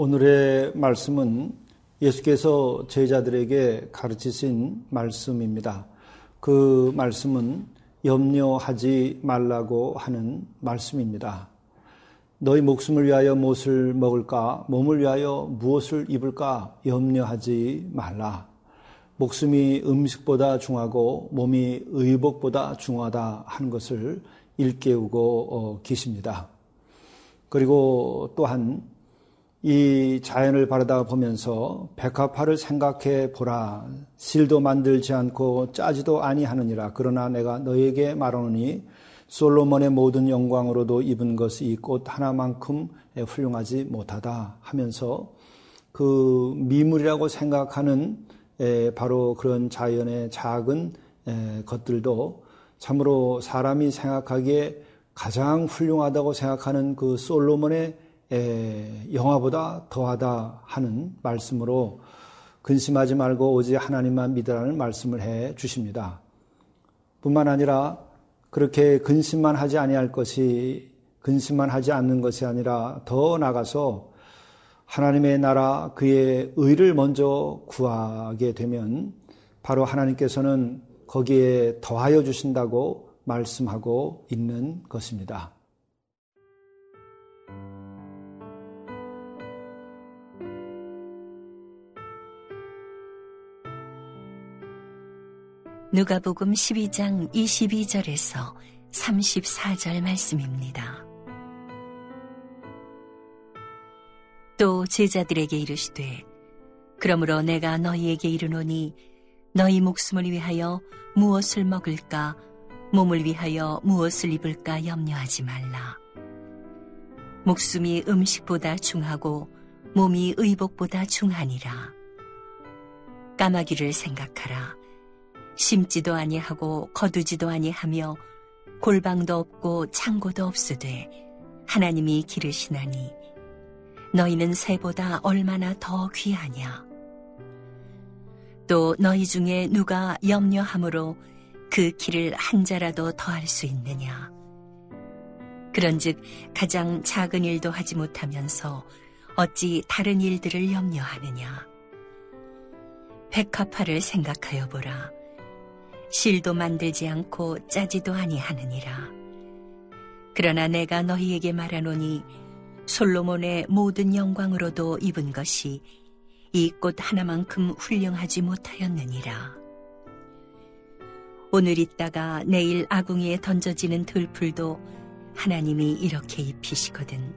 오늘의 말씀은 예수께서 제자들에게 가르치신 말씀입니다. 그 말씀은 염려하지 말라고 하는 말씀입니다. 너희 목숨을 위하여 무엇을 먹을까? 몸을 위하여 무엇을 입을까? 염려하지 말라. 목숨이 음식보다 중하고 몸이 의복보다 중하다 하는 것을 일깨우고 어, 계십니다. 그리고 또한 이 자연을 바라다 보면서 백합화를 생각해 보라. 실도 만들지 않고 짜지도 아니하느니라. 그러나 내가 너에게 말하노니 솔로몬의 모든 영광으로도 입은 것이 이 꽃 하나만큼 훌륭하지 못하다 하면서 그 미물이라고 생각하는 바로 그런 자연의 작은 것들도 참으로 사람이 생각하기에 가장 훌륭하다고 생각하는 그 솔로몬의 영화보다 더하다 하는 말씀으로 근심하지 말고 오직 하나님만 믿으라는 말씀을 해 주십니다. 뿐만 아니라 그렇게 근심만 하지 아니할 것이 근심만 하지 않는 것이 아니라 더 나가서 하나님의 나라 그의 의를 먼저 구하게 되면 바로 하나님께서는 거기에 더하여 주신다고 말씀하고 있는 것입니다. 누가복음 12장 22절에서 34절 말씀입니다. 또 제자들에게 이르시되 그러므로 내가 너희에게 이르노니 너희 목숨을 위하여 무엇을 먹을까 몸을 위하여 무엇을 입을까 염려하지 말라. 목숨이 음식보다 중하고 몸이 의복보다 중하니라. 까마귀를 생각하라. 심지도 아니하고 거두지도 아니하며 골방도 없고 창고도 없으되 하나님이 기르시나니 너희는 새보다 얼마나 더 귀하냐? 또 너희 중에 누가 염려함으로 그 길을 한 자라도 더할 수 있느냐? 그런즉 가장 작은 일도 하지 못하면서 어찌 다른 일들을 염려하느냐? 백합화를 생각하여 보라 실도 만들지 않고 짜지도 아니하느니라. 그러나 내가 너희에게 말하노니 솔로몬의 모든 영광으로도 입은 것이 이 꽃 하나만큼 훌륭하지 못하였느니라. 오늘 있다가 내일 아궁이에 던져지는 들풀도 하나님이 이렇게 입히시거든.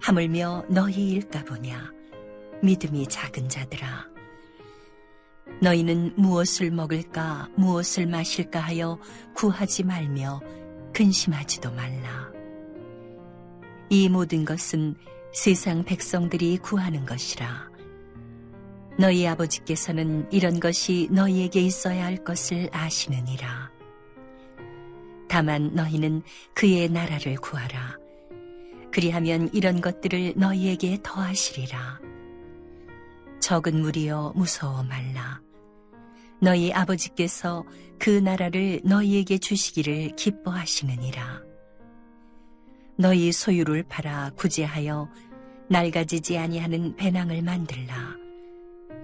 하물며 너희일까 보냐. 믿음이 작은 자들아. 너희는 무엇을 먹을까, 무엇을 마실까 하여 구하지 말며 근심하지도 말라. 이 모든 것은 세상 백성들이 구하는 것이라. 너희 아버지께서는 이런 것이 너희에게 있어야 할 것을 아시느니라. 다만 너희는 그의 나라를 구하라. 그리하면 이런 것들을 너희에게 더하시리라. 적은 무리여 무서워 말라. 너희 아버지께서 그 나라를 너희에게 주시기를 기뻐하시느니라. 너희 소유를 팔아 구제하여 낡아지지 아니하는 배낭을 만들라.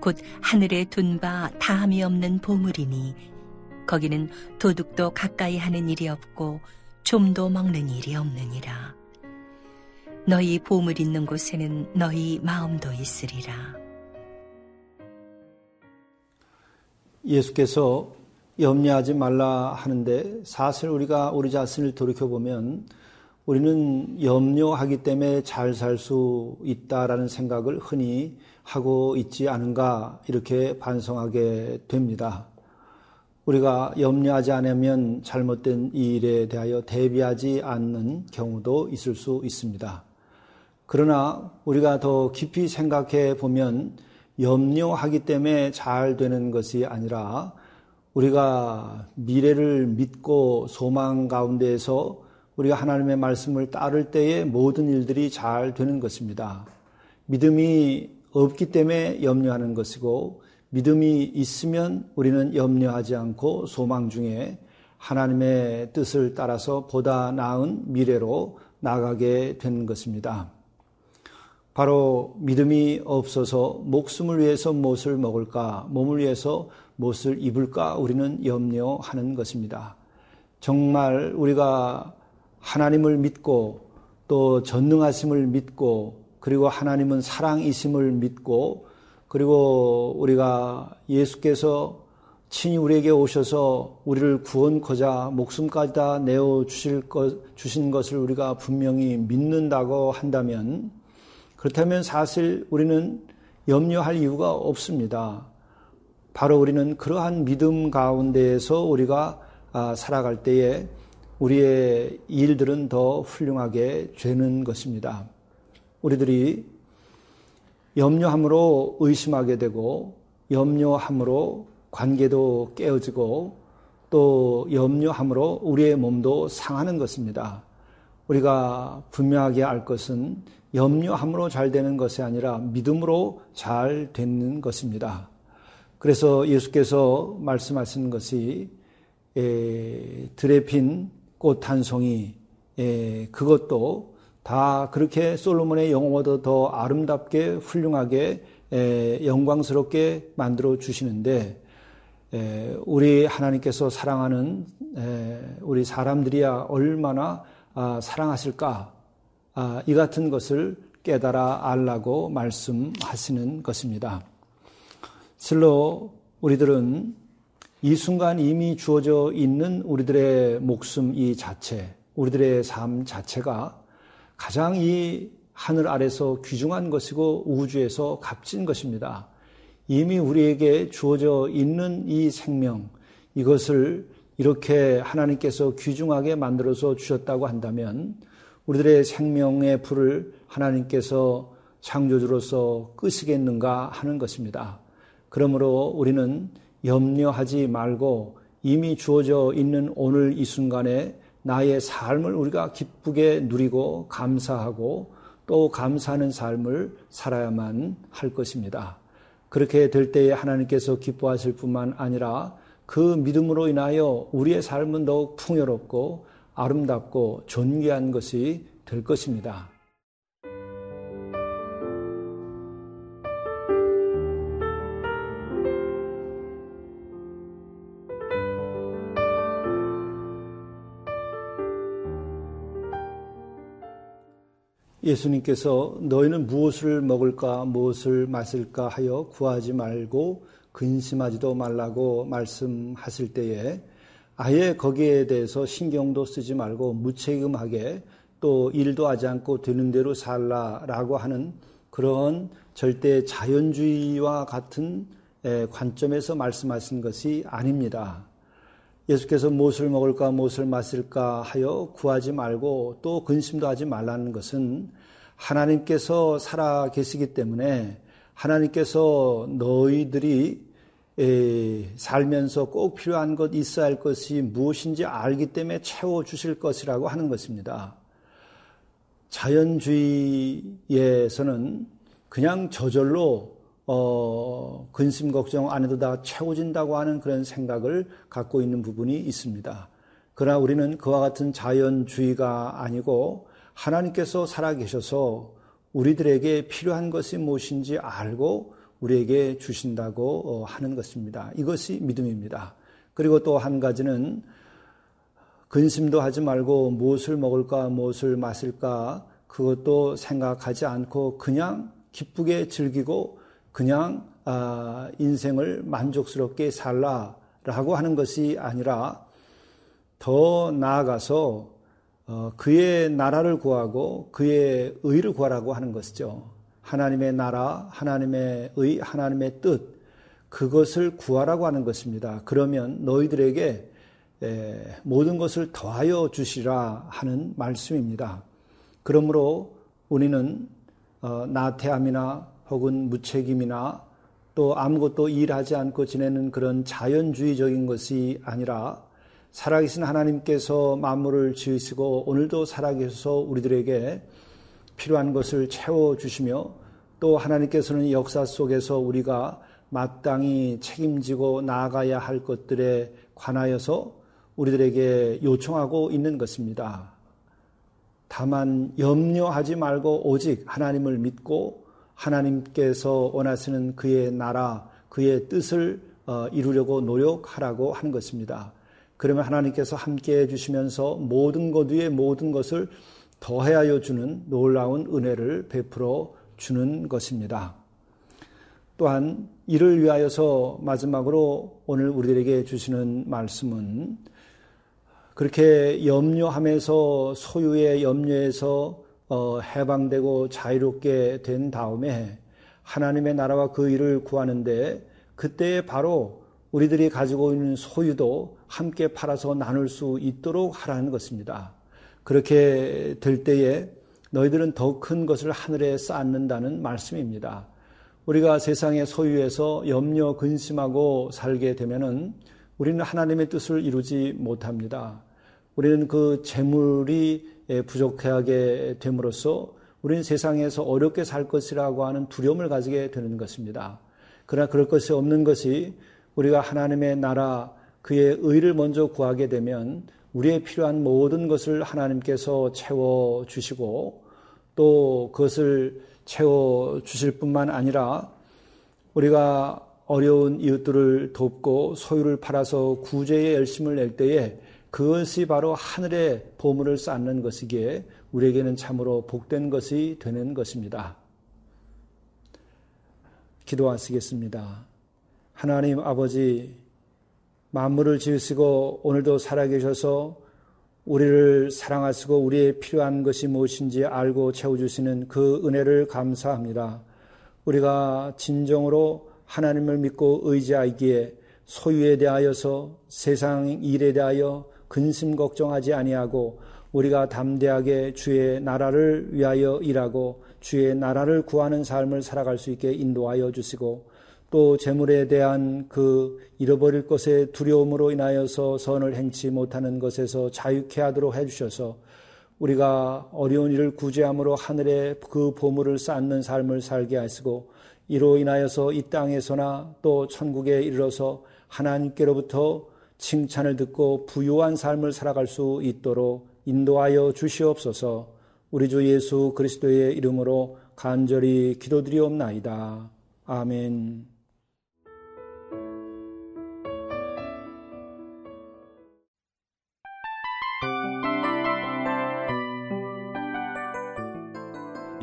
곧 하늘에 둔 바 다함이 없는 보물이니 거기는 도둑도 가까이 하는 일이 없고 좀도 먹는 일이 없느니라. 너희 보물 있는 곳에는 너희 마음도 있으리라. 예수께서 염려하지 말라 하는데 사실 우리가 우리 자신을 돌이켜보면 우리는 염려하기 때문에 잘 살 수 있다라는 생각을 흔히 하고 있지 않은가 이렇게 반성하게 됩니다. 우리가 염려하지 않으면 잘못된 일에 대하여 대비하지 않는 경우도 있을 수 있습니다. 그러나 우리가 더 깊이 생각해 보면 염려하기 때문에 잘 되는 것이 아니라 우리가 미래를 믿고 소망 가운데에서 우리가 하나님의 말씀을 따를 때에 모든 일들이 잘 되는 것입니다. 믿음이 없기 때문에 염려하는 것이고 믿음이 있으면 우리는 염려하지 않고 소망 중에 하나님의 뜻을 따라서 보다 나은 미래로 나가게 되는 것입니다. 바로 믿음이 없어서 목숨을 위해서 무엇을 먹을까, 몸을 위해서 무엇을 입을까 우리는 염려하는 것입니다. 정말 우리가 하나님을 믿고 또 전능하심을 믿고 그리고 하나님은 사랑이심을 믿고 그리고 우리가 예수께서 친히 우리에게 오셔서 우리를 구원코자 목숨까지 다 내어 주실 것, 주신 것을 우리가 분명히 믿는다고 한다면 그렇다면 사실 우리는 염려할 이유가 없습니다. 바로 우리는 그러한 믿음 가운데에서 우리가 아, 살아갈 때에 우리의 일들은 더 훌륭하게 되는 것입니다. 우리들이 염려함으로 의심하게 되고 염려함으로 관계도 깨어지고 또 염려함으로 우리의 몸도 상하는 것입니다. 우리가 분명하게 알 것은 염려함으로 잘 되는 것이 아니라 믿음으로 잘 되는 것입니다. 그래서 예수께서 말씀하신 것이 들에 핀 꽃 한 송이 그것도 다 그렇게 솔로몬의 영어보다 더 아름답게 훌륭하게 영광스럽게 만들어 주시는데 우리 하나님께서 사랑하는 우리 사람들이야 얼마나 아, 사랑하실까 아, 이 같은 것을 깨달아 알라고 말씀하시는 것입니다. 실로 우리들은 이 순간 이미 주어져 있는 우리들의 목숨 이 자체, 우리들의 삶 자체가 가장 이 하늘 아래서 귀중한 것이고 우주에서 값진 것입니다. 이미 우리에게 주어져 있는 이 생명, 이것을 이렇게 하나님께서 귀중하게 만들어서 주셨다고 한다면 우리들의 생명의 불을 하나님께서 창조주로서 끄시겠는가 하는 것입니다. 그러므로 우리는 염려하지 말고 이미 주어져 있는 오늘 이 순간에 나의 삶을 우리가 기쁘게 누리고 감사하고 또 감사하는 삶을 살아야만 할 것입니다. 그렇게 될 때에 하나님께서 기뻐하실 뿐만 아니라 그 믿음으로 인하여 우리의 삶은 더욱 풍요롭고 아름답고 존귀한 것이 될 것입니다. 예수님께서 너희는 무엇을 먹을까 무엇을 마실까 하여 구하지 말고 근심하지도 말라고 말씀하실 때에 아예 거기에 대해서 신경도 쓰지 말고 무책임하게 또 일도 하지 않고 되는 대로 살라라고 하는 그런 절대 자연주의와 같은 관점에서 말씀하신 것이 아닙니다. 예수께서 무엇을 먹을까 무엇을 마실까 하여 구하지 말고 또 근심도 하지 말라는 것은 하나님께서 살아 계시기 때문에 하나님께서 너희들이 살면서 꼭 필요한 것 있어야 할 것이 무엇인지 알기 때문에 채워 주실 것이라고 하는 것입니다. 자연주의에서는 그냥 저절로 어, 근심 걱정 안 해도 다 채워진다고 하는 그런 생각을 갖고 있는 부분이 있습니다. 그러나 우리는 그와 같은 자연주의가 아니고 하나님께서 살아계셔서 우리들에게 필요한 것이 무엇인지 알고 우리에게 주신다고 어, 하는 것입니다. 이것이 믿음입니다. 그리고 또 한 가지는 근심도 하지 말고 무엇을 먹을까, 무엇을 마실까, 그것도 생각하지 않고 그냥 기쁘게 즐기고 그냥 아, 인생을 만족스럽게 살라라고 하는 것이 아니라 더 나아가서 어, 그의 나라를 구하고 그의 의를 구하라고 하는 것이죠. 하나님의 나라, 하나님의 의, 하나님의 뜻, 그것을 구하라고 하는 것입니다. 그러면 너희들에게 모든 것을 더하여 주시라 하는 말씀입니다. 그러므로 우리는 어, 나태함이나 혹은 무책임이나 또 아무것도 일하지 않고 지내는 그런 자연주의적인 것이 아니라 살아계신 하나님께서 만물을 지으시고 오늘도 살아계셔서 우리들에게 필요한 것을 채워주시며 또 하나님께서는 역사 속에서 우리가 마땅히 책임지고 나아가야 할 것들에 관하여서 우리들에게 요청하고 있는 것입니다. 다만 염려하지 말고 오직 하나님을 믿고 하나님께서 원하시는 그의 나라, 그의 뜻을 어, 이루려고 노력하라고 하는 것입니다. 그러면 하나님께서 함께 해주시면서 모든 것 위에 모든 것을 더하여 주는 놀라운 은혜를 베풀어 주는 것입니다. 또한 이를 위하여서 마지막으로 오늘 우리들에게 주시는 말씀은 그렇게 염려하면서 소유의 염려에서 어, 해방되고 자유롭게 된 다음에 하나님의 나라와 그 일을 구하는데 그때 바로 우리들이 가지고 있는 소유도 함께 팔아서 나눌 수 있도록 하라는 것입니다. 그렇게 될 때에 너희들은 더 큰 것을 하늘에 쌓는다는 말씀입니다. 우리가 세상의 소유에서 염려 근심하고 살게 되면은 우리는 하나님의 뜻을 이루지 못합니다. 우리는 그 재물이 부족하게 됨으로써 우리는 세상에서 어렵게 살 것이라고 하는 두려움을 가지게 되는 것입니다. 그러나 그럴 것이 없는 것이 우리가 하나님의 나라 그의 의를 먼저 구하게 되면 우리의 필요한 모든 것을 하나님께서 채워 주시고 또 그것을 채워 주실 뿐만 아니라 우리가 어려운 이웃들을 돕고 소유를 팔아서 구제에 열심을 낼 때에 그것이 바로 하늘의 보물을 쌓는 것이기에 우리에게는 참으로 복된 것이 되는 것입니다. 기도하시겠습니다. 하나님 아버지, 만물을 지으시고 오늘도 살아계셔서 우리를 사랑하시고 우리의 필요한 것이 무엇인지 알고 채워주시는 그 은혜를 감사합니다. 우리가 진정으로 하나님을 믿고 의지하기에 소유에 대하여서 세상 일에 대하여 근심 걱정하지 아니하고 우리가 담대하게 주의 나라를 위하여 일하고 주의 나라를 구하는 삶을 살아갈 수 있게 인도하여 주시고 또 재물에 대한 그 잃어버릴 것의 두려움으로 인하여서 선을 행치 못하는 것에서 자유케 하도록 해주셔서 우리가 어려운 일을 구제함으로 하늘에 그 보물을 쌓는 삶을 살게 하시고 이로 인하여서 이 땅에서나 또 천국에 이르러서 하나님께로부터 칭찬을 듣고 부유한 삶을 살아갈 수 있도록 인도하여 주시옵소서 우리 주 예수 그리스도의 이름으로 간절히 기도드리옵나이다. 아멘.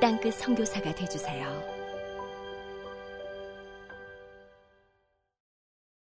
땅끝 성교사가 되주세요